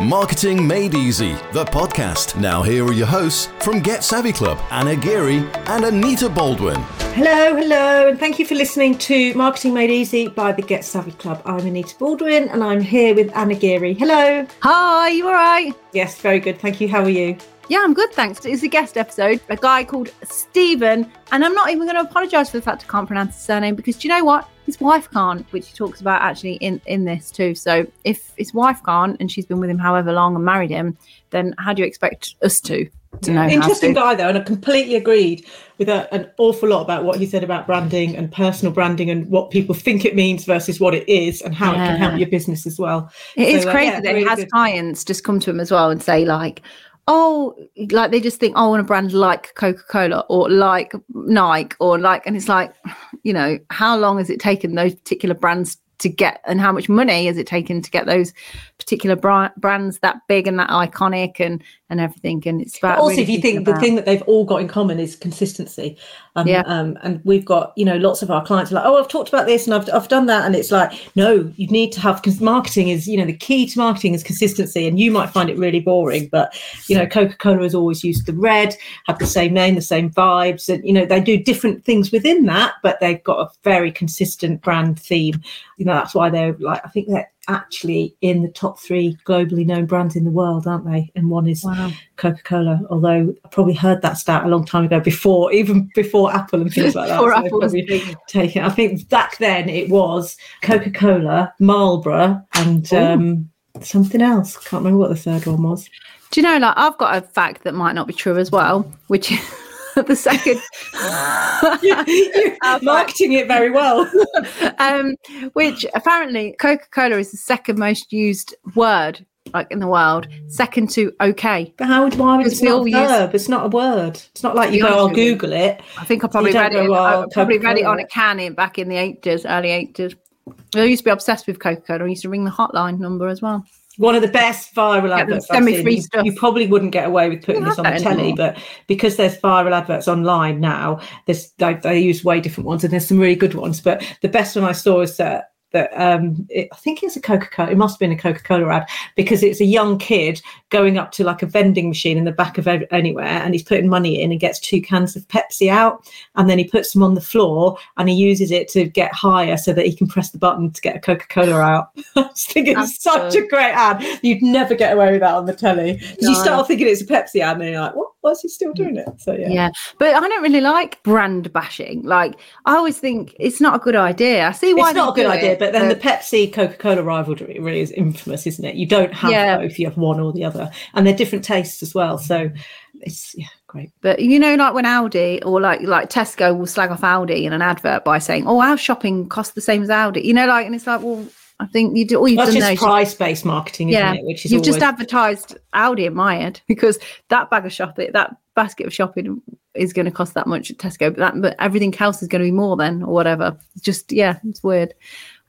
Marketing Made Easy, the podcast. Now, here are your hosts from Get Savvy Club Anna Geary and Anita Baldwin. Hello, hello, and thank you for listening to Marketing Made Easy by the Get Savvy Club. I'm Anita Baldwin and I'm here with Anna Geary. Hello. Hi, you all right? Yes, very good. Thank you. How are you? Yeah, I'm good, thanks. It's a guest episode. A guy called Stephen, and I'm not even going to apologise for the fact I can't pronounce his surname because do you know what? His wife can't, which he talks about actually in in this too. So if his wife can't, and she's been with him however long and married him, then how do you expect us to? To know Interesting guy though, and I completely agreed with a, an awful lot about what he said about branding and personal branding and what people think it means versus what it is and how it can help your business as well. It is So, uh, crazy yeah, that he really has good. clients just come to him as well and say like, "Oh, like they just think, oh, I want a brand like Coca Cola or like Nike or like," and it's like, you know, how long has it taken those particular brands to get, and how much money has it taken to get those particular bra- brands that big and that iconic and and everything? And it's about also really if you think the thing that they've all got in common is consistency um, Yeah. um, and we've got you know lots of our clients are like oh i've talked about this and i've, I've done that and it's like no you need to have because marketing is you know the key to marketing is consistency and you might find it really boring but you know coca-cola has always used the red have the same name the same vibes and you know they do different things within that but they've got a very consistent brand theme you know that's why they're like i think they're actually in the top three globally known brands in the world aren't they and one is Wow. Coca Cola, although I probably heard that stat a long time ago before, even before Apple and things like that. Before So Apple was taken. I think back then it was Coca Cola, Marlboro, and um, something else. Can't remember what the third one was. Do you know, like I've got a fact that might not be true as well, which is the second. Our fact. Marketing it very well. um, which apparently Coca Cola is the second most used word like in the world, second to okay. But how would why would Because it's not a verb? It's not a word. It's not like you go, I'll. Google it. I think I probably read it. I probably read it on a can in back in the eighties, early eighties. I used to be obsessed with Coca Cola. I used to ring the hotline number as well. One of the best viral adverts. Semi-free You, stuff. you probably wouldn't get away with putting this on the that telly, anymore. but because there's viral adverts online now, there's they, they use way different ones, and there's some really good ones. But the best one I saw is that that um, it, I think it's a Coca Cola. It must have been a Coca Cola ad because it's a young kid going up to like a vending machine in the back of ev- anywhere, and he's putting money in and gets two cans of Pepsi out, and then he puts them on the floor and he uses it to get higher so that he can press the button to get a Coca Cola out. I think it's such good. a great ad. You'd never get away with that on the telly. 'Cause You start off thinking it's a Pepsi ad, and then you're like, what? Why is he still doing it? So yeah. Yeah. But I don't really like brand bashing. Like I always think it's not a good idea. I see why It's not a good do idea, it, but then the Pepsi Coca Cola rivalry really is infamous, isn't it? You don't have Yeah. both, you have one or the other. And they're different tastes as well. So it's, yeah, great. But you know, like when Audi or like like Tesco will slag off Audi in an advert by saying, "Oh, our shopping costs the same as Audi," you know, like, and it's like, well, I think you do all you've That's done just price based marketing, isn't yeah, it? Which is you've always, just advertised Audi in my head because that bag of shopping, that basket of shopping is going to cost that much at Tesco, but that but everything else is going to be more then or whatever. It's just yeah, it's weird.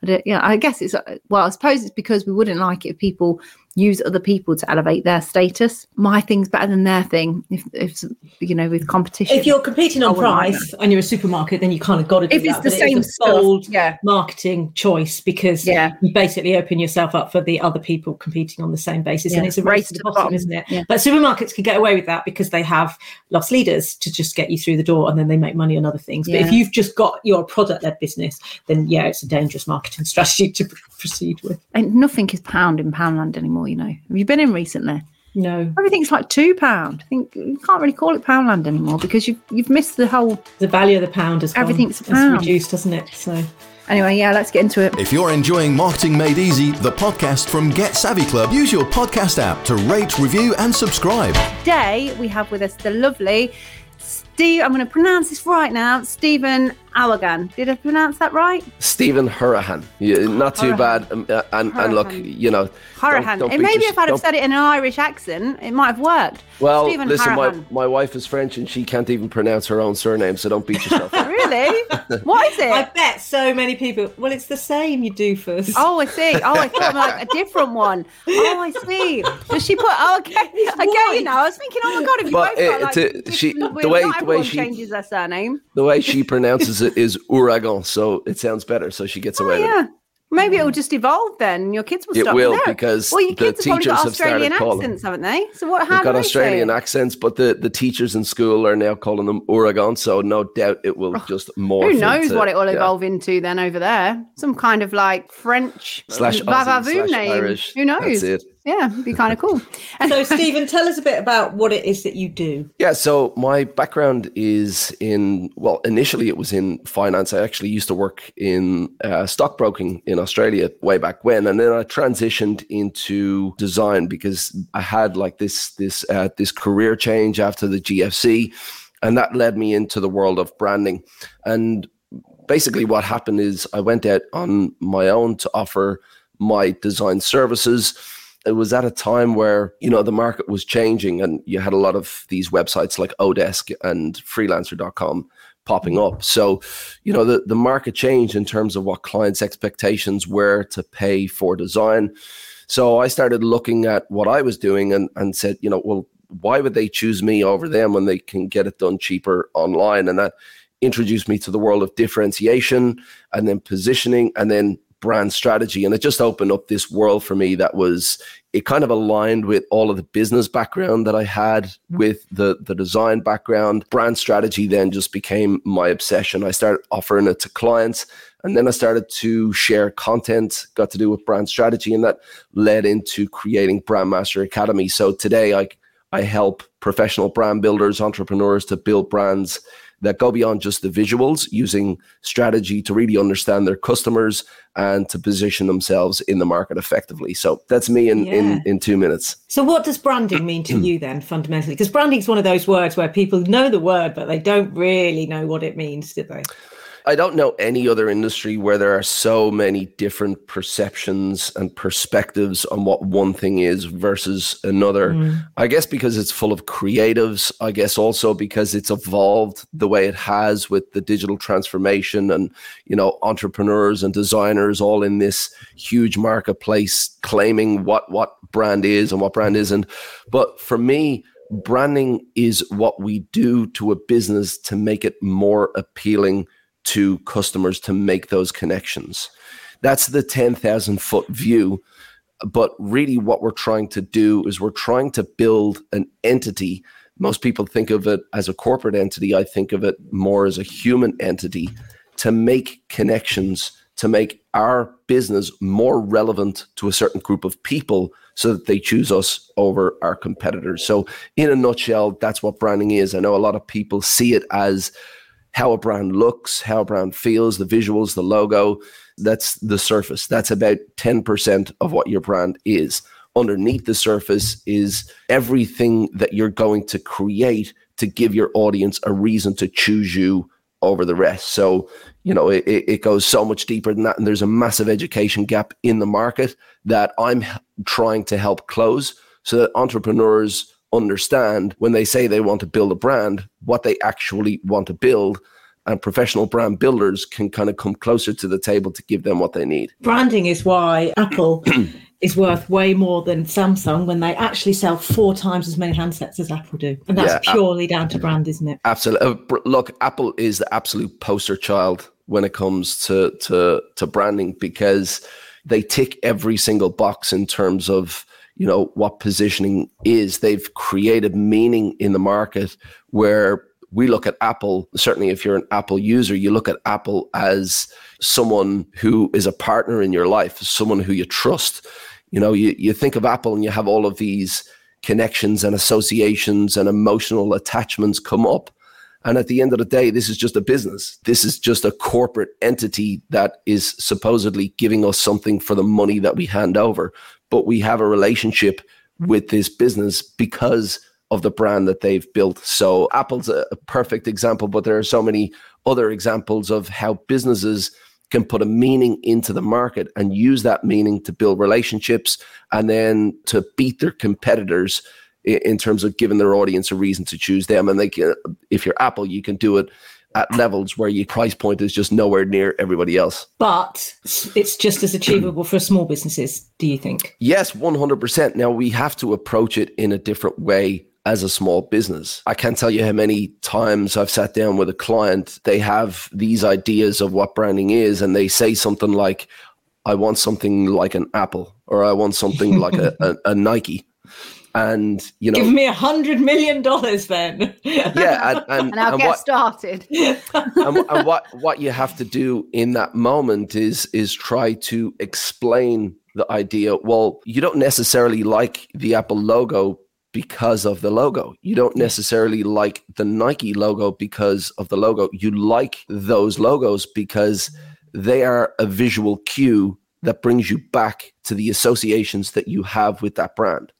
I don't, yeah, I guess it's uh, well, I suppose it's because we wouldn't like it if people use other people to elevate their status. My thing's better than their thing. If, if you know, with competition. if you're competing on price and you're a supermarket, then you kind of got to do if it's that. the but it is same bold yeah, marketing choice because Yeah. you basically open yourself up for the other people competing on the same basis and it's a race to the bottom, isn't it Yeah. but supermarkets can get away with that because they have loss leaders to just get you through the door and then they make money on other things but if you've just got your product-led business then yeah it's a dangerous marketing strategy to proceed with and nothing is pound in Poundland anymore. You know, have you been in recently? no Everything's like two pound. I think you can't really call it Poundland anymore because you've you've missed the whole. the value of the pound has gone- Everything's a has pound. reduced doesn't it so Anyway, yeah, let's get into it. If you're enjoying Marketing Made Easy, the podcast from Get Savvy Club, use your podcast app to rate, review, and subscribe. Today we have with us the lovely Steve. I'm going to pronounce this right now. Stephen Allergan. Did I pronounce that right? Stephen Houraghan. Yeah, not too Houraghan. bad. Um, uh, and, and look, you know. don't- don't And maybe yourself- if I'd have don't- said it in an Irish accent, it might have worked. Well, Stephen listen, my, my wife is French and she can't even pronounce her own surname, so don't beat yourself up. Really? what is it? i bet so many people well it's the same you do first Oh, I see. Oh, I thought like a different one. Oh, I see. Does she put? Oh, okay. Okay, you know, I was thinking, oh my god, if you But both got like it's she- the way- the way she- changes their surname. The way she pronounces it is ouragan, so it sounds better, so she gets Oh away with yeah. it. Maybe it'll just evolve then. and Your kids will It stop. will No. because well, your the kids have probably teachers got have started Australian calling. accents, haven't they? So what? How They've got they say Australian accents, but the, the teachers in school are now calling them Oregon. So no doubt it will oh, just morph. Oh, Who knows into- what it will yeah. evolve into then over there? Some kind of like French Slash Aussie, slash name. Irish. Who knows? That's it. Yeah, it'd be kind of cool. And So, Stephen, tell us a bit about what it is that you do. Yeah, so my background is in, well, initially it was in finance. I actually used to work in uh, stockbroking in Australia way back when. And then I transitioned into design because I had like this, this, uh, this career change after the GFC. And that led me into the world of branding. And basically what happened is I went out on my own to offer my design services. It was at a time where, you know, the market was changing and you had a lot of these websites like Odesk and freelancer.com popping up. So, you know, the, the market changed in terms of what clients' expectations were to pay for design. So I started looking at what I was doing and, and said, you know, well, why would they choose me over them when they can get it done cheaper online? And that introduced me to the world of differentiation and then positioning and then brand strategy. And it just opened up this world for me that was, it kind of aligned with all of the business background that I had mm-hmm. with the, the design background. Brand strategy then just became my obsession. I started offering it to clients. And then I started to share content, got to do with brand strategy, and that led into creating Brandmaster Academy. So today I I help professional brand builders, entrepreneurs to build brands that go beyond just the visuals using strategy to really understand their customers and to position themselves in the market effectively. So that's me in, Yeah. in, in two minutes. So, what does branding mean to you then, fundamentally? Because branding is one of those words where people know the word, but they don't really know what it means, do they? I don't know any other industry where there are so many different perceptions and perspectives on what one thing is versus another. Mm. I guess because it's full of creatives. I guess also because it's evolved the way it has with the digital transformation and, you know, entrepreneurs and designers all in this huge marketplace claiming what, what brand is and what brand isn't. But for me, branding is what we do to a business to make it more appealing to customers to make those connections. That's the 10,000 foot view. But really, what we're trying to do is we're trying to build an entity. Most people think of it as a corporate entity. I think of it more as a human entity to make connections, to make our business more relevant to a certain group of people so that they choose us over our competitors. So, in a nutshell, that's what branding is. I know a lot of people see it as how a brand looks, how a brand feels, the visuals, the logo. That's the surface. That's about 10% of what your brand is. Underneath the surface is everything that you're going to create to give your audience a reason to choose you over the rest. So, you know, it, it goes so much deeper than that. And there's a massive education gap in the market that I'm trying to help close so that entrepreneurs understand when they say they want to build a brand, what they actually want to build. And professional brand builders can kind of come closer to the table to give them what they need. Branding is why Apple is worth way more than Samsung when they actually sell four times as many handsets as Apple do. And that's Yeah, purely down to brand, isn't it? Absolutely. Uh, Look, Apple is the absolute poster child when it comes to to to branding because they tick every single box in terms of you know what positioning is. They've created meaning in the market where we look at Apple. Certainly, if you're an Apple user, you look at Apple as someone who is a partner in your life, someone who you trust. You know, you, you think of Apple and you have all of these connections and associations and emotional attachments come up. And at the end of the day, this is just a business. This is just a corporate entity that is supposedly giving us something for the money that we hand over. But we have a relationship with this business because of the brand that they've built. So Apple's a, perfect example, but there are so many other examples of how businesses can put a meaning into the market and use that meaning to build relationships and then to beat their competitors in terms of giving their audience a reason to choose them. And they can, if you're Apple, you can do it at levels where your price point is just nowhere near everybody else. But it's just as achievable for small businesses, do you think? Yes, 100%. Now we have to approach it in a different way as a small business. I can't tell you how many times I've sat down with a client, they have these ideas of what branding is, and they say something like, I want something like an Apple or I want something like a, a, a Nike and you know give me a hundred million dollars then. Yeah and, and, and I'll and get what, started. and, and what what you have to do in that moment is is try to explain the idea. Well you don't necessarily like the apple logo because of the logo. You don't necessarily like the nike logo because of the logo. You like those logos because they are a visual cue that brings you back to the associations that you have with that brand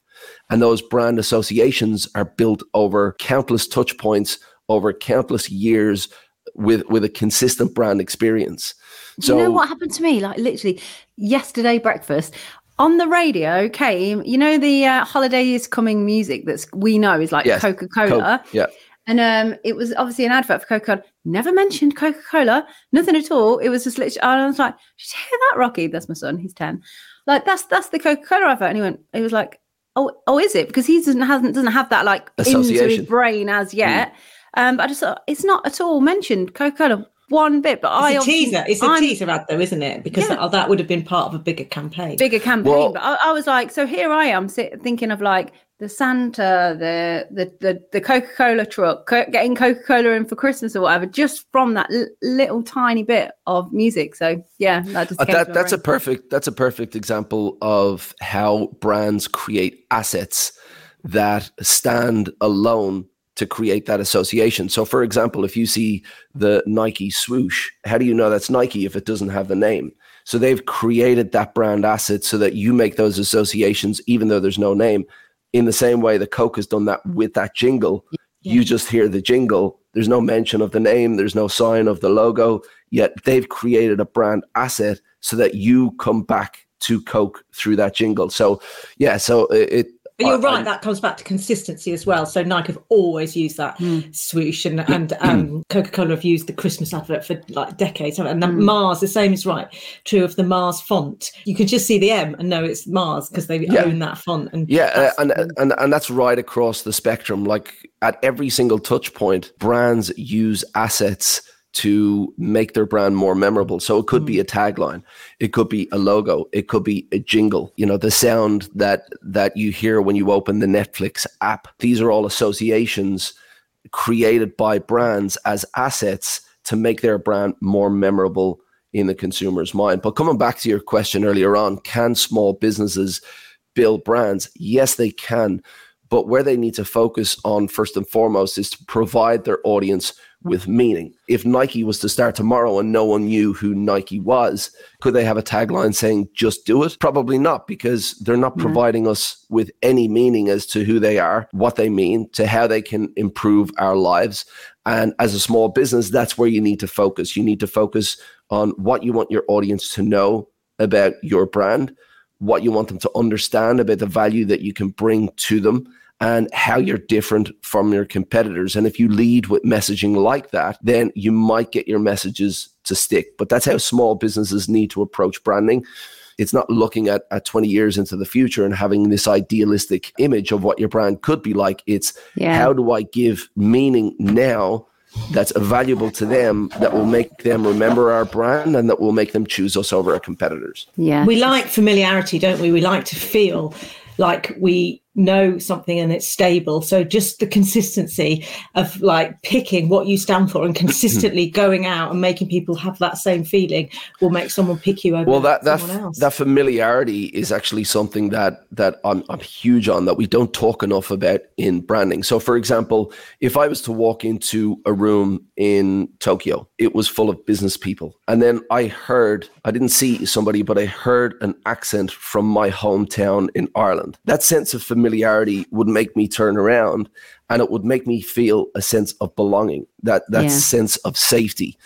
and those brand associations are built over countless touch points over countless years with with a consistent brand experience. Do you know what happened to me? Like literally yesterday breakfast on the radio came, you know, the uh, holiday is coming music that's we know is like Yes, Coca Cola. Coke, yeah. And um, it was obviously an advert for Coca Cola. Never mentioned Coca Cola, nothing at all. It was just literally, I was like, Did you hear that, Rocky? That's my son. He's 10. Like, that's that's the Coca Cola advert. And he went, He was like, Oh, oh, is it? Because he doesn't hasn't doesn't have that like into his brain as yet. Um, but I just thought it's not at all mentioned Coca Cola one bit. But I it's a teaser it's a I'm- teaser ad though isn't it because Yeah. that, that would have been part of a bigger campaign bigger campaign. Well- but I, I was like, so here I am sit, thinking of like the Santa, the the the, the Coca Cola truck, co- getting Coca Cola in for Christmas or whatever, just from that l- little tiny bit of music. So yeah, that just Uh, that my that's a perfect that's a perfect example of how brands create assets that stand alone to create that association. So for example, if you see the Nike swoosh, how do you know that's Nike if it doesn't have the name? So they've created that brand asset so that you make those associations even though there's no name. In the same way that Coke has done that with that jingle, you just hear the jingle. There's no mention of the name, there's no sign of the logo, yet they've created a brand asset so that you come back to Coke through that jingle. So, yeah, so it. But you're I- right, I- that comes back to consistency as well. So Nike have always used that Hmm. swoosh and, and um, Coca-Cola have used the Christmas advert for like decades. And Hmm. Mars, the same is right, true of the Mars font. You can just see the M and know it's Mars because they Yeah. own that font. And Yeah, uh, and, and and that's right across the spectrum. Like at every single touch point, brands use assets to make their brand more memorable. So it could be mm. a tagline, it could be a logo, it could be a jingle. You know, the sound that that you hear when you open the Netflix app. These are all associations created by brands as assets to make their brand more memorable in the consumer's mind. But coming back to your question earlier on, can small businesses build brands? Yes, they can. But where they need to focus on first and foremost is to provide their audience with meaning. If Nike was to start tomorrow and no one knew who Nike was, could they have a tagline saying, just do it? Probably not, because they're not mm-hmm. providing us with any meaning as to who they are, what they mean, to how they can improve our lives. And as a small business, that's where you need to focus. You need to focus on what you want your audience to know about your brand, what you want them to understand about the value that you can bring to them and how you're different from your competitors. And if you lead with messaging like that, then you might get your messages to stick. But that's how small businesses need to approach branding. It's not looking at, at 20 years into the future and having this idealistic image of what your brand could be like. It's Yeah. how do I give meaning now that's valuable to them that will make them remember our brand and that will make them choose us over our competitors. yeah. we like familiarity, don't we? We like to feel like we know something and it's stable. So just the consistency of like picking what you stand for and consistently going out and making people have that same feeling will make someone pick you over Well, that that someone else. that familiarity is actually something that that I'm I'm huge on that we don't talk enough about in branding. So, for example, if I was to walk into a room in Tokyo, it was full of business people, and then I heard I didn't see somebody, but I heard an accent from my hometown in Ireland. That sense of familiarity would make me turn around, and it would make me feel a sense of belonging. That that Yeah. sense of safety.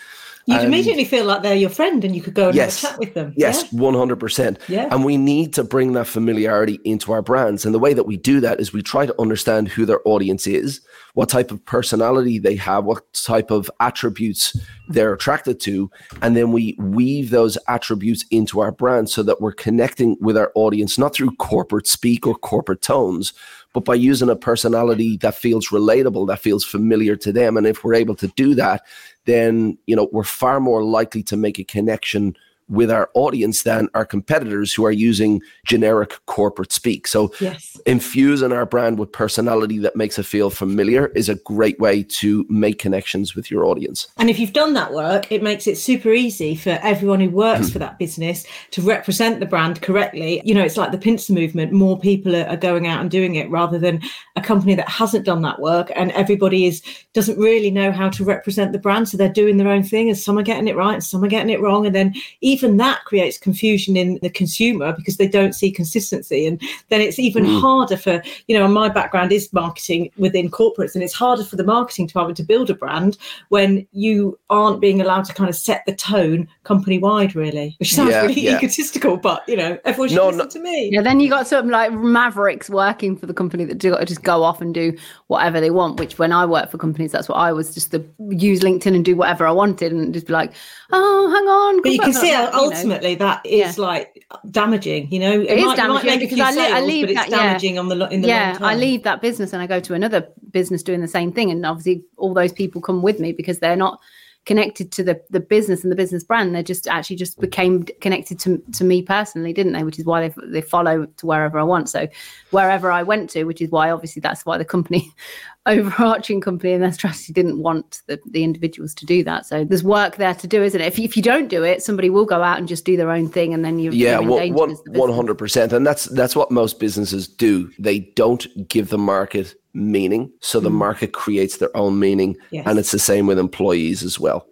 You'd and- immediately feel like they're your friend and you could go and Yes. have a chat with them. Yes, Yeah? one hundred percent. Yeah. And we need to bring that familiarity into our brands. And the way that we do that is we try to understand who their audience is, what type of personality they have, what type of attributes they're attracted to, and then we weave those attributes into our brand so that we're connecting with our audience not through corporate speak or corporate tones, but by using a personality that feels relatable, that feels familiar to them. And if we're able to do that, then you know we're far more likely to make a connection with our audience than our competitors who are using generic corporate speak. So, yes. infusing our brand with personality that makes it feel familiar is a great way to make connections with your audience. And if you've done that work, it makes it super easy for everyone who works hmm. for that business to represent the brand correctly. You know, it's like the pincer movement, more people are, are going out and doing it rather than a company that hasn't done that work and everybody is doesn't really know how to represent the brand. So they're doing their own thing and some are getting it right and some are getting it wrong. And then even that creates confusion in the consumer because they don't see consistency. And then it's even mm. harder for, you know, my background is marketing within corporates and it's harder for the marketing department to build a brand when you aren't being allowed to kind of set the tone company wide, really, which sounds yeah, really yeah. egotistical, but you know, everyone should no, listen no. to me. Yeah, then you got some like mavericks working for the company that do just go off and do whatever they want, which when I work for companies, that's what I was just to use LinkedIn and do whatever I wanted and just be like, oh, hang on. But you can see how ultimately know. that is yeah. like damaging, you know, it, it is might, damaging it because I, sales, I leave that, damaging yeah. on the, in the yeah, I leave that business and I go to another business doing the same thing. And obviously all those people come with me because they're not connected to the the business and the business brand. They just actually just became connected to to me personally, didn't they? Which is why they they follow to wherever I want. So wherever I went to, which is why obviously that's why the company, overarching company and their strategy didn't want the, the individuals to do that. So there's work there to do, isn't it? If you, if you don't do it, somebody will go out and just do their own thing, and then you're yeah, one hundred percent, and that's that's what most businesses do. They don't give the market meaning. So the mm. market creates their own meaning. Yes. And it's the same with employees as well.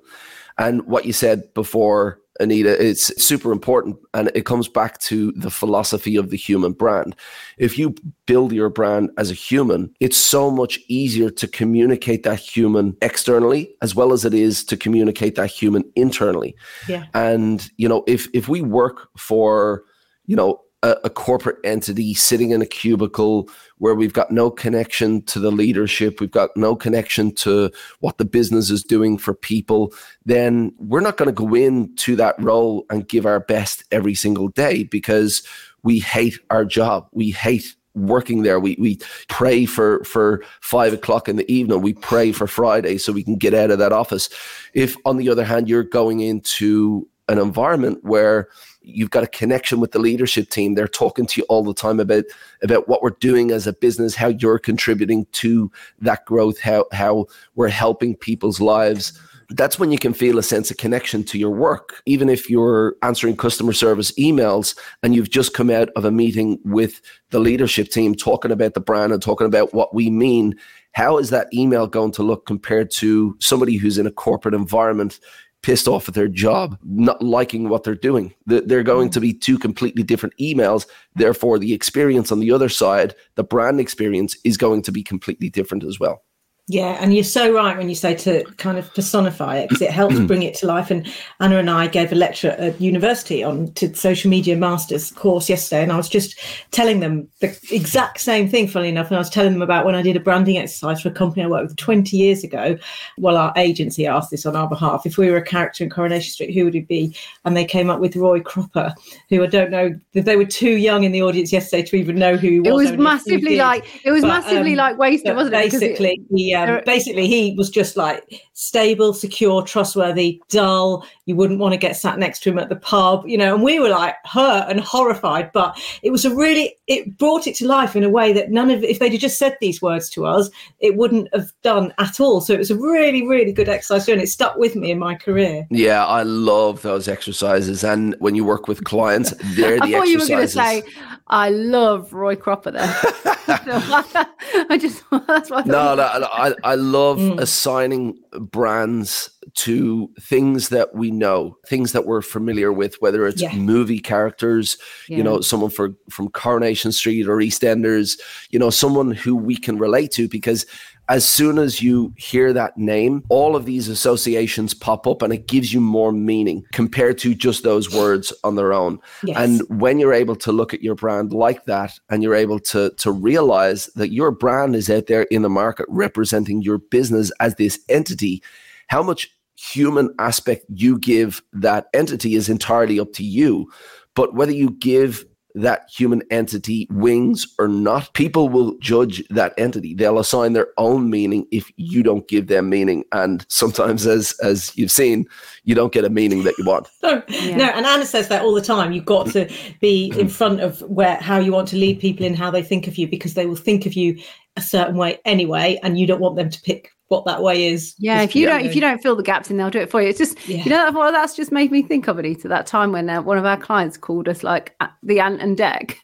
And what you said before, Anita, it's super important. And it comes back to the philosophy of the human brand. If you build your brand as a human, it's so much easier to communicate that human externally as well as it is to communicate that human internally. Yeah. And, you know, if if we work for, you know, a, a, corporate entity sitting in a cubicle where we've got no connection to the leadership, we've got no connection to what the business is doing for people, then we're not going to go into that role and give our best every single day because we hate our job. We hate working there. We we pray for for five o'clock in the evening. We pray for Friday so we can get out of that office. If on the other hand you're going into an environment where you've got a connection with the leadership team. They're talking to you all the time about about what we're doing as a business how you're contributing to that growth how how we're helping people's lives. That's when you can feel a sense of connection to your work. Even if you're answering customer service emails and you've just come out of a meeting with the leadership team talking about the brand and talking about what we mean how is that email going to look compared to somebody who's in a corporate environment pissed off at their job, not liking what they're doing. They're going to be two completely different emails. Therefore, the experience on the other side, the brand experience, is going to be completely different as well. Yeah, and you're so right when you say to kind of personify it because it helps bring it to life. And Anna and I gave a lecture at university on to social media masters course yesterday, and I was just telling them the exact same thing. Funny enough, and I was telling them about when I did a branding exercise for a company I worked with 20 years ago. Well, our agency asked this on our behalf: if we were a character in Coronation Street, who would it be? And they came up with Roy Cropper, who I don't know. They were too young in the audience yesterday to even know who he was. It was massively like it was but, massively um, like wasted, wasn't it? Basically, it, um, basically he was just like stable, secure, trustworthy, dull. You wouldn't want to get sat next to him at the pub, you know. And we were like hurt and horrified, but it was a really it brought it to life in a way that none of if they'd just said these words to us, it wouldn't have done at all. So it was a really, really good exercise, and it stuck with me in my career. Yeah, I love those exercises, and when you work with clients, they're the I thought exercises. you were going to say, "I love Roy Cropper." There, I just that's what. No, no, I I love mm. assigning brands to things that we know, things that we're familiar with, whether it's yeah. movie characters, yeah. you know, someone for from Coronation Street or EastEnders, you know, someone who we can relate to because as soon as you hear that name, all of these associations pop up and it gives you more meaning compared to just those words on their own. Yes. And when you're able to look at your brand like that and you're able to to realize that your brand is out there in the market representing your business as this entity, how much human aspect you give that entity is entirely up to you. But whether you give that human entity wings or not, people will judge that entity. They'll assign their own meaning if you don't give them meaning. And sometimes, as as you've seen, you don't get a meaning that you want. No, Yeah. no, and Anna says that all the time. You've got to be in front of where how you want to lead people in how they think of you because they will think of you a certain way anyway, and you don't want them to pick what that way is. Yeah, if you don't if you don't fill the gaps in, they'll do it for you. It's just Yeah. you know well, that's just made me think of Anita that time when uh, one of our clients called us like uh, the Ant and Dec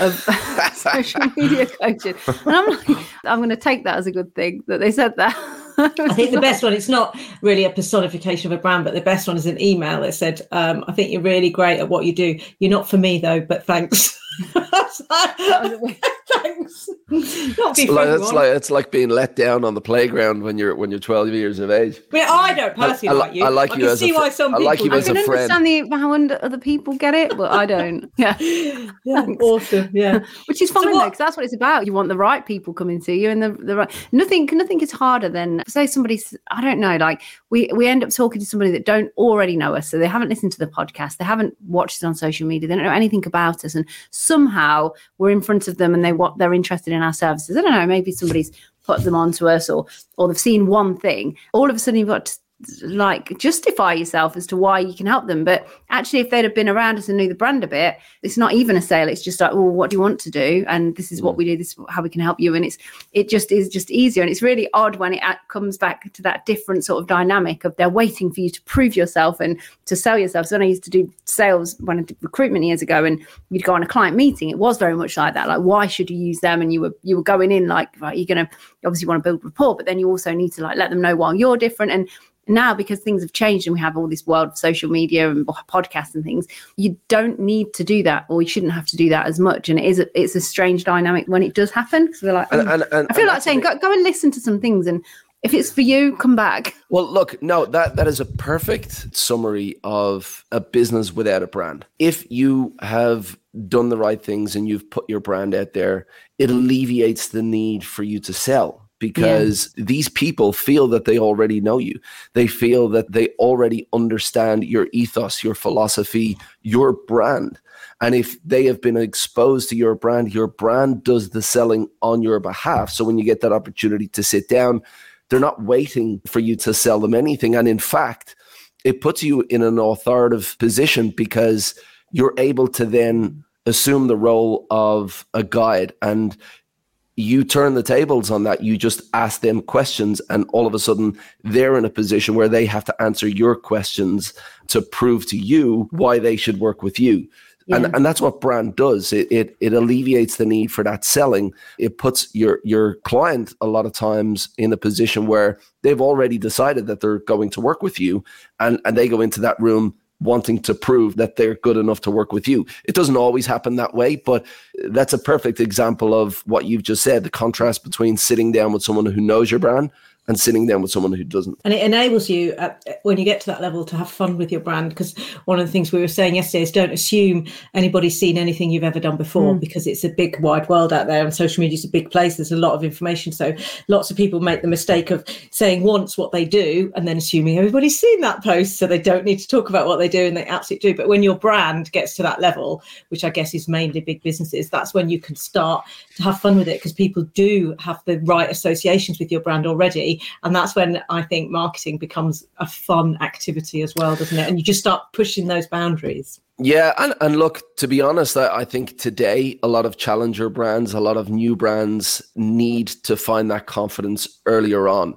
of social media coaching, and I'm like, I'm going to take that as a good thing that they said that. I think the best one, it's not really a personification of a brand, but the best one is an email that said, um, I think you're really great at what you do. You're not for me though, but thanks. Thanks. Not It's like, it's like it's like being let down on the playground when you're when you're 12 years of age. I, I don't personally I li- like you. I like you can as a see fr- why some I people like you I as a can friend. understand the how other people get it, but I don't. Yeah, yeah, awesome. Yeah. which is fine though, because that's what it's about. You want the right people coming to you, and the the right. Nothing, nothing is harder than say somebody's. I don't know. Like we we end up talking to somebody that don't already know us, so they haven't listened to the podcast, they haven't watched it on social media, they don't know anything about us, and somehow we're in front of them, and they what they're interested in our services. I don't know. Maybe somebody's put them onto us, or or they've seen one thing. All of a sudden, you've got like justify yourself as to why you can help them. But actually, if they'd have been around us and knew the brand a bit, it's not even a sale. It's just like, well, what do you want to do? And this is what mm. we do. This is how we can help you. And it's it just is just easier. And it's really odd when it comes back to that different sort of dynamic of they're waiting for you to prove yourself and to sell yourself. So when I used to do sales when I did recruitment years ago, and you'd go on a client meeting, it was very much like that. Like, why should you use them? And you were you were going in like, right, you're gonna obviously want to build rapport, but then you also need to like let them know why you're different and now because things have changed and we have all this world of social media and podcasts and things you don't need to do that or you shouldn't have to do that as much and it is a, it's a strange dynamic when it does happen because we're like And, "Mm." and, and, i feel like saying go, go and listen to some things and if it's for you come back Well, look, no, that that is a perfect summary of a business without a brand. If you have done the right things and you've put your brand out there, it alleviates the need for you to sell because these people feel that they already know you. They feel that they already understand your ethos, your philosophy, your brand. And if they have been exposed to your brand, your brand does the selling on your behalf. So when you get that opportunity to sit down, they're not waiting for you to sell them anything. And in fact, it puts you in an authoritative position because you're able to then assume the role of a guide and you turn the tables on that. You just ask them questions, and all of a sudden, they're in a position where they have to answer your questions to prove to you why they should work with you. And, and that's what brand does. It, it it alleviates the need for that selling. It puts your your client a lot of times in a position where they've already decided that they're going to work with you, and and they go into that room wanting to prove that they're good enough to work with you. It doesn't always happen that way, but that's a perfect example of what you've just said. The contrast between sitting down with someone who knows your brand and sitting down with someone who doesn't. and it enables you uh, when you get to that level to have fun with your brand because one of the things we were saying yesterday is don't assume anybody's seen anything you've ever done before because it's a big wide world out there and social media is a big place. There's a lot of information. So lots of people make the mistake of saying once what they do and then assuming everybody's seen that post so they don't need to talk about what they do and they absolutely do. But when your brand gets to that level which i guess is mainly big businesses that's when you can start to have fun with it because people do have the right associations with your brand already and that's when i think marketing becomes a fun activity as well doesn't it? And you just start pushing those boundaries. Yeah, and, and look, to be honest, I, I think today a lot of challenger brands, a lot of new brands need to find that confidence earlier on,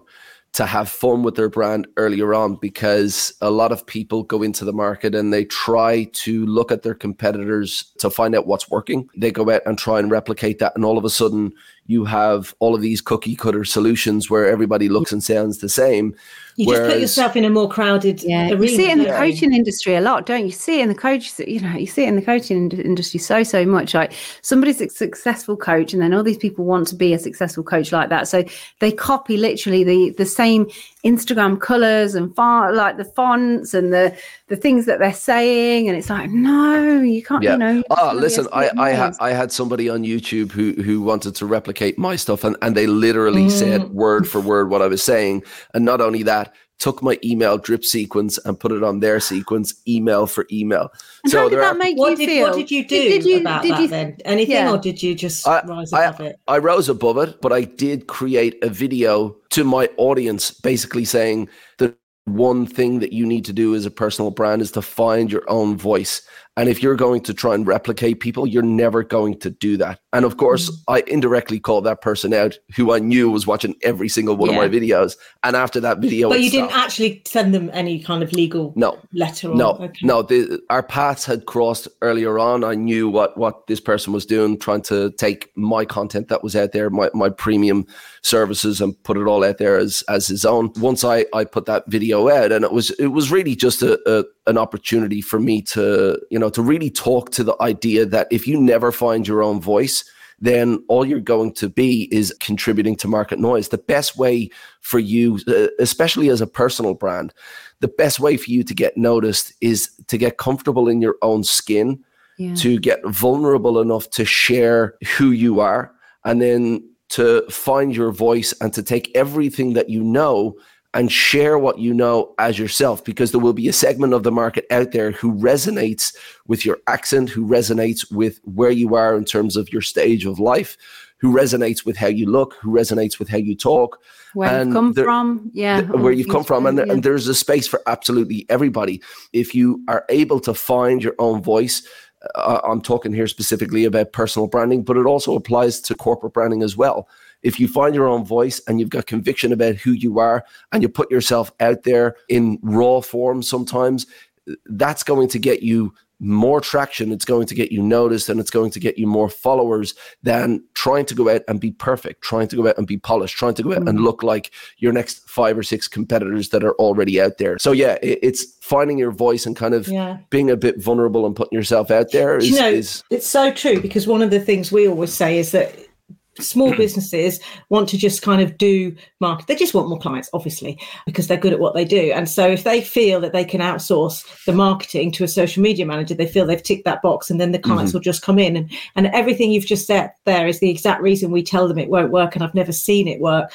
to have fun with their brand earlier on, because a lot of people go into the market and they try to look at their competitors to find out what's working. They go out and try and replicate that, and all of a sudden you have all of these cookie cutter solutions where everybody looks and sounds the same. You just put yourself in a more crowded Yeah, arena, you see it in the don't you? coaching industry a lot, don't you? See it in the coach, you know, you see it in the coaching industry so so much. Like somebody's a successful coach, and then all these people want to be a successful coach like that, so they copy literally the the same Instagram colors and far like the fonts and the the things that they're saying, and it's like, no, you can't. Yeah. You know. you Oh, can't be a listen, I I had. I had somebody on YouTube who who wanted to replicate my stuff, and and they literally said mm. word for word what I was saying, and not only that, took my email drip sequence and put it on their sequence, email for email. And so how did that are, make What you did, feel? what did you do Did you, about did that you, then? Anything, Yeah. or did you just I- rise I- above it? I rose above it, but I did create a video to my audience basically saying that one thing that you need to do as a personal brand is to find your own voice. And if you're going to try and replicate people, you're never going to do that. And of course, Mm. I indirectly called that person out who I knew was watching every single one Yeah. of my videos. And after that video, But you didn't actually send them any kind of legal No, letter or no, okay. no. The, our paths had crossed earlier on. I knew what what this person was doing, trying to take my content that was out there, my, my premium services, and put it all out there as as his own. Once I I put that video out, and it was it was really just a, a an opportunity for me to you know to really talk to the idea that if you never find your own voice then all you're going to be is contributing to market noise. The best way for you, uh, especially as a personal brand, the best way for you to get noticed is to get comfortable in your own skin, Yeah. to get vulnerable enough to share who you are, and then to find your voice and to take everything that you know and share what you know as yourself because there will be a segment of the market out there who resonates with your accent, who resonates with where you are in terms of your stage of life, who resonates with how you look, who resonates with how you talk, Where you've come there- from, yeah. where you've come from, and, yeah. and there's a space for absolutely everybody. If you are able to find your own voice, uh, I'm talking here specifically about personal branding, but it also applies to corporate branding as well. If you find your own voice and you've got conviction about who you are, and you put yourself out there in raw form, sometimes that's going to get you more traction. It's going to get you noticed and it's going to get you more followers than trying to go out and be perfect, trying to go out and be polished, trying to go out and mm-hmm. look like your next five or six competitors that are already out there. So, yeah, it, it's finding your voice and kind of Yeah. being a bit vulnerable and putting yourself out there is, you know, is it's so true because one of the things we always say is that small mm-hmm. businesses want to just kind of do market they just want more clients obviously because they're good at what they do. And so if they feel that they can outsource the marketing to a social media manager they feel they've ticked that box and then the clients mm-hmm. will just come in. And and everything you've just said there is the exact reason we tell them it won't work and i've never seen it work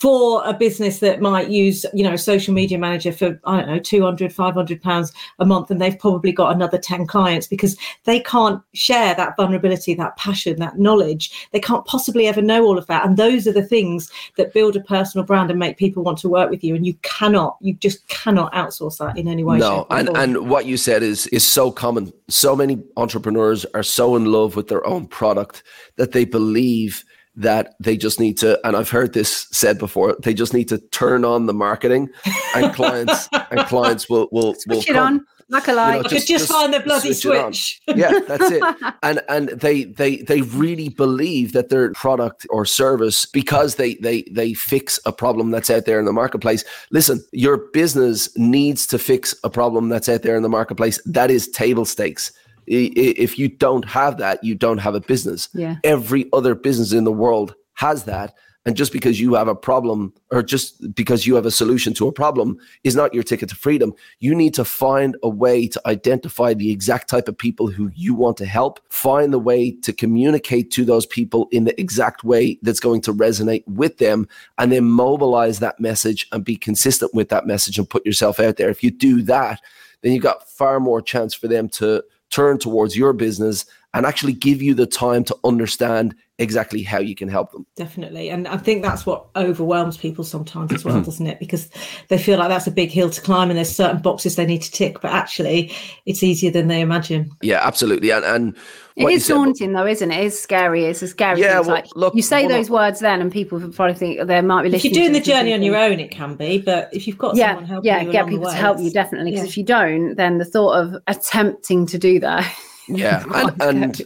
for a business that might use you know a social media manager for i don't know 200 500 pounds a month and they've probably got another 10 clients because they can't share that vulnerability that passion that knowledge. They can't possibly ever know all of that. And those are the things that build a personal brand and make people want to work with you. And you cannot you just cannot outsource that in any way no and and what you said is is so common. So many entrepreneurs are so in love with their own product that they believe that they just need to and i've heard this said before they just need to turn on the marketing and clients and clients will will will Switch it come. on, like a like. I could just, find the bloody switch switch yeah that's it and and they they they really believe that their product or service because they they they fix a problem that's out there in the marketplace listen your business needs to fix a problem that's out there in the marketplace that is table stakes if you don't have that you don't have a business. Yeah. every other business in the world has that. And just because you have a problem or just because you have a solution to a problem is not your ticket to freedom. You need to find a way to identify the exact type of people who you want to help. Find the way to communicate to those people in the exact way that's going to resonate with them and then mobilize that message and be consistent with that message and put yourself out there. If you do that then you've got far more chance for them to turn towards your business and actually give you the time to understand exactly how you can help them. definitely and i think that's what overwhelms people sometimes as well doesn't it because they feel like that's a big hill to climb and there's certain boxes they need to tick but actually it's easier than they imagine Yeah, absolutely. And and It what you is said- daunting, though, isn't it? It is scary. It's a scary Yeah, thing. It's well, like look, you say well, those words then, and people probably think there might be. if you're doing the journey on your own it can be but if you've got yeah, someone helping yeah, you get along the people to help you definitely. Because yeah. if you don't, then the thought of attempting to do that. Yeah, and and,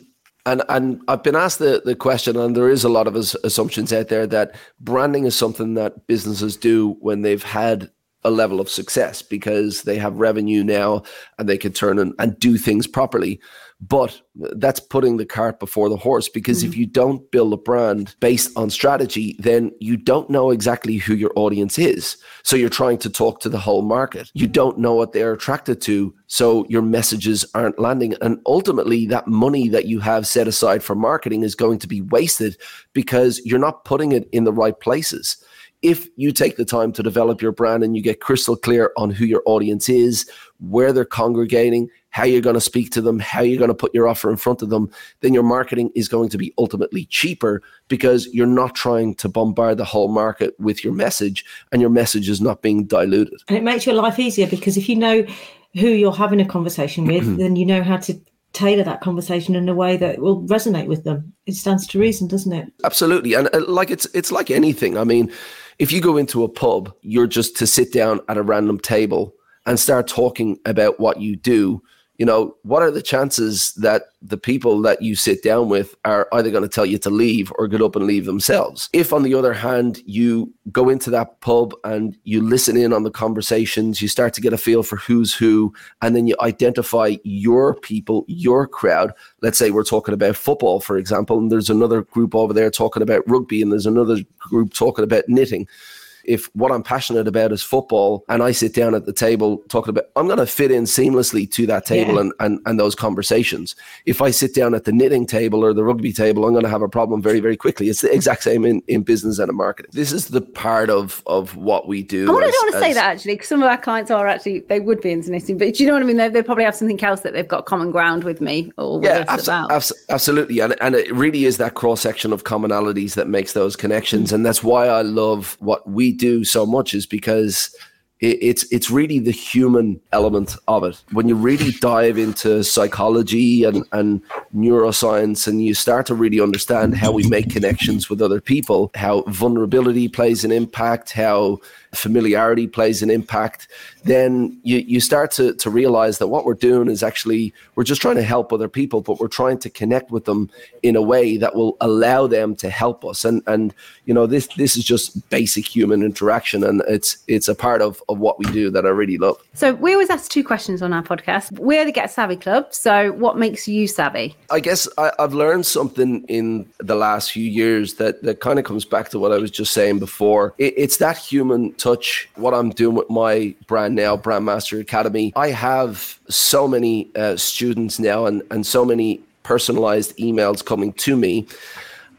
and and I've been asked the the question, and there is a lot of assumptions out there that branding is something that businesses do when they've had a level of success because they have revenue now and they can turn and, and do things properly. But that's putting the cart before the horse because if mm-hmm. you don't build a brand based on strategy, then you don't know exactly who your audience is. So you're trying to talk to the whole market. You don't know what they're attracted to. So your messages aren't landing. And ultimately, that money that you have set aside for marketing is going to be wasted because you're not putting it in the right places if you take the time to develop your brand and you get crystal clear on who your audience is, where they're congregating, how you're going to speak to them, how you're going to put your offer in front of them, then your marketing is going to be ultimately cheaper because you're not trying to bombard the whole market with your message and your message is not being diluted. And it makes your life easier because if you know who you're having a conversation with, then you know how to tailor that conversation in a way that will resonate with them. It stands to reason, doesn't it? Absolutely. And uh, like it's it's like anything. I mean, if you go into a pub, you're just to sit down at a random table and start talking about what you do you know, what are the chances that the people that you sit down with are either going to tell you to leave or get up and leave themselves? If, on the other hand, you go into that pub and you listen in on the conversations, you start to get a feel for who's who, and then you identify your people, your crowd. Let's say we're talking about football, for example, and there's another group over there talking about rugby, and there's another group talking about knitting if what I'm passionate about is football and I sit down at the table talking about, I'm going to fit in seamlessly to that table yeah. and, and, and those conversations. If I sit down at the knitting table or the rugby table, I'm going to have a problem very, very quickly. It's the exact same in, in business and in marketing. This is the part of, of what we do. I, as, don't want to as, say that actually, because some of our clients are actually, they would be into knitting, but do you know what I mean? They, they probably have something else that they've got common ground with me or yeah, abs- abs- absolutely. And, and it really is that cross section of commonalities that makes those connections. Mm-hmm. And that's why I love what we do so much is because it's it's really the human element of it. When you really dive into psychology and, and neuroscience and you start to really understand how we make connections with other people, how vulnerability plays an impact, how familiarity plays an impact, then you, you start to, to realize that what we're doing is actually, we're just trying to help other people, but we're trying to connect with them in a way that will allow them to help us. And, and you know, this, this is just basic human interaction. And it's, it's a part of, of what we do that I really love. So we always ask two questions on our podcast. We're the Get Savvy Club. So what makes you savvy? I guess I, I've learned something in the last few years that, that kind of comes back to what I was just saying before. It, it's that human touch, what I'm doing with my brand now, Brandmaster Academy. I have so many uh, students now and, and so many personalized emails coming to me.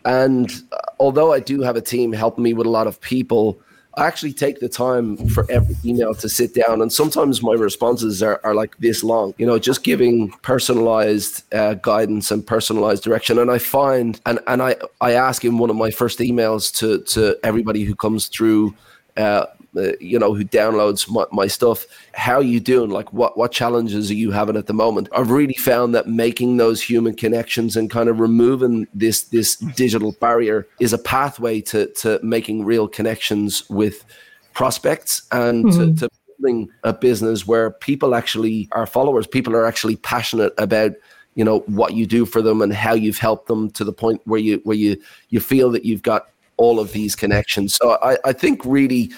And uh, although I do have a team helping me with a lot of people, I actually take the time for every email to sit down. And sometimes my responses are, are like this long, you know, just giving personalized uh, guidance and personalized direction. And I find, and, and I, I ask in one of my first emails to, to everybody who comes through uh, uh, you know, who downloads my, my stuff. How are you doing? Like, what what challenges are you having at the moment? I've really found that making those human connections and kind of removing this this digital barrier is a pathway to to making real connections with prospects and mm-hmm. to, to building a business where people actually are followers. People are actually passionate about you know what you do for them and how you've helped them to the point where you where you you feel that you've got all of these connections. So I, I think really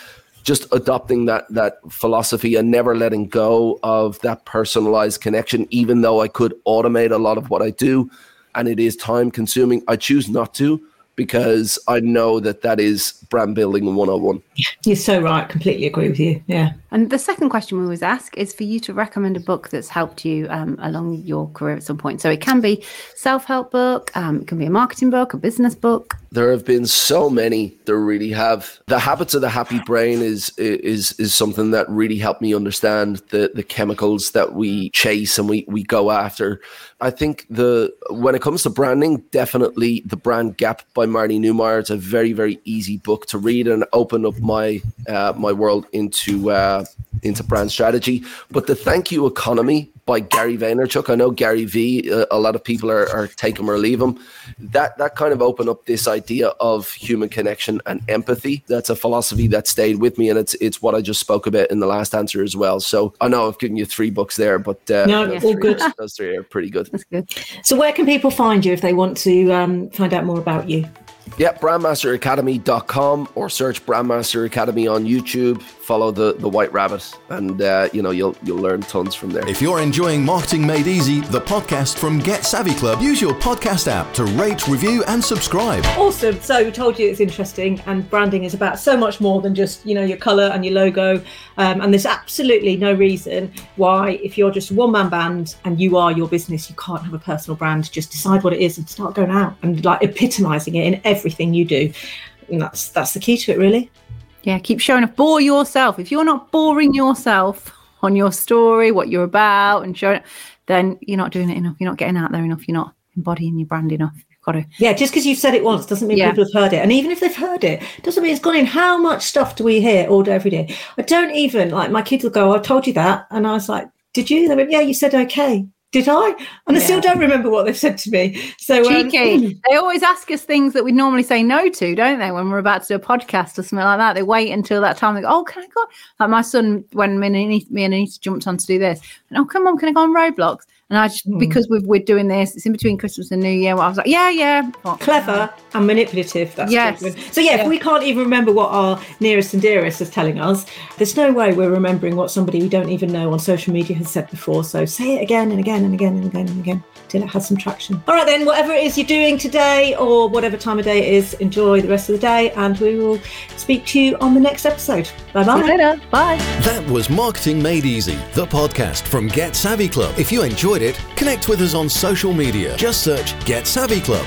just adopting that that philosophy and never letting go of that personalized connection even though i could automate a lot of what i do. And it is time consuming. I choose not to because i know that that is brand building 101 you're so right. Completely agree with you. Yeah. And the second question we always ask is for you to recommend a book that's helped you um, along your career at some point. So it can be self-help book, um, it can be a marketing book, a business book. There have been so many. There really have. The Habits of the Happy Brain is is is something that really helped me understand the the chemicals that we chase and we we go after. I think the when it comes to branding, definitely the Brand Gap by Marty Neumeier. It's a very very easy book to read and open up my uh, my world into. Uh, into brand strategy. But the thank you economy by Gary Vaynerchuk, I know Gary V. Uh, a lot of people are, are take him or leave him. That that kind of opened up this idea of human connection and empathy. That's a philosophy that stayed with me, and it's it's what I just spoke about in the last answer as well. So I know I've given you three books there, but uh, no, all three, good. Those three are pretty good. That's good. So where can people find you if they want to um, find out more about you? Yeah, brandmasteracademy.com or search Brandmaster Academy on YouTube. Follow the, the White Rabbit, and uh, you know you'll you'll learn tons from there. If you're enjoying Marketing Made Easy, the podcast from Get Savvy Club, use your podcast app to rate, review, and subscribe. Awesome. So we told you it's interesting, and branding is about so much more than just you know your color and your logo. Um, and there's absolutely no reason why, if you're just a one man band and you are your business, you can't have a personal brand. Just decide what it is and start going out and like epitomizing it in everything you do. And that's that's the key to it, really. Yeah, keep showing up. Bore yourself. If you're not boring yourself on your story, what you're about, and showing, then you're not doing it enough. You're not getting out there enough. You're not embodying your brand enough. You've got to. Yeah, just because you've said it once doesn't mean Yeah. people have heard it. And even if they've heard it, doesn't mean it's gone in. How much stuff do we hear all day, every day? I don't even like my kids will go, oh, I told you that. And I was like, Did you? They went, Yeah, you said okay. Did I? And I still don't remember what they've said to me. So um, Cheeky. they always ask us things that we'd normally say no to, don't they? When we're about to do a podcast or something like that, they wait until that time. They go, "Oh, can I go?" Like my son, when me and Anita, me and Anita jumped on to do this, and, oh, come on, can I go on Roblox? And I just hmm. because we've, we're doing this, it's in between Christmas and New Year. I was like, "Yeah, yeah." What? clever and manipulative. That's Yes. So yeah, if we can't even remember what our nearest and dearest is telling us, there's no way we're remembering what somebody we don't even know on social media has said before. So say it again and again and again and again and again till it has some traction. All right then, whatever it is you're doing today or whatever time of day it is, enjoy the rest of the day and we will speak to you on the next episode. Bye bye. later. Bye. That was Marketing Made Easy, the podcast from Get Savvy Club. If you enjoyed it, connect with us on social media. Just search Get Savvy Club.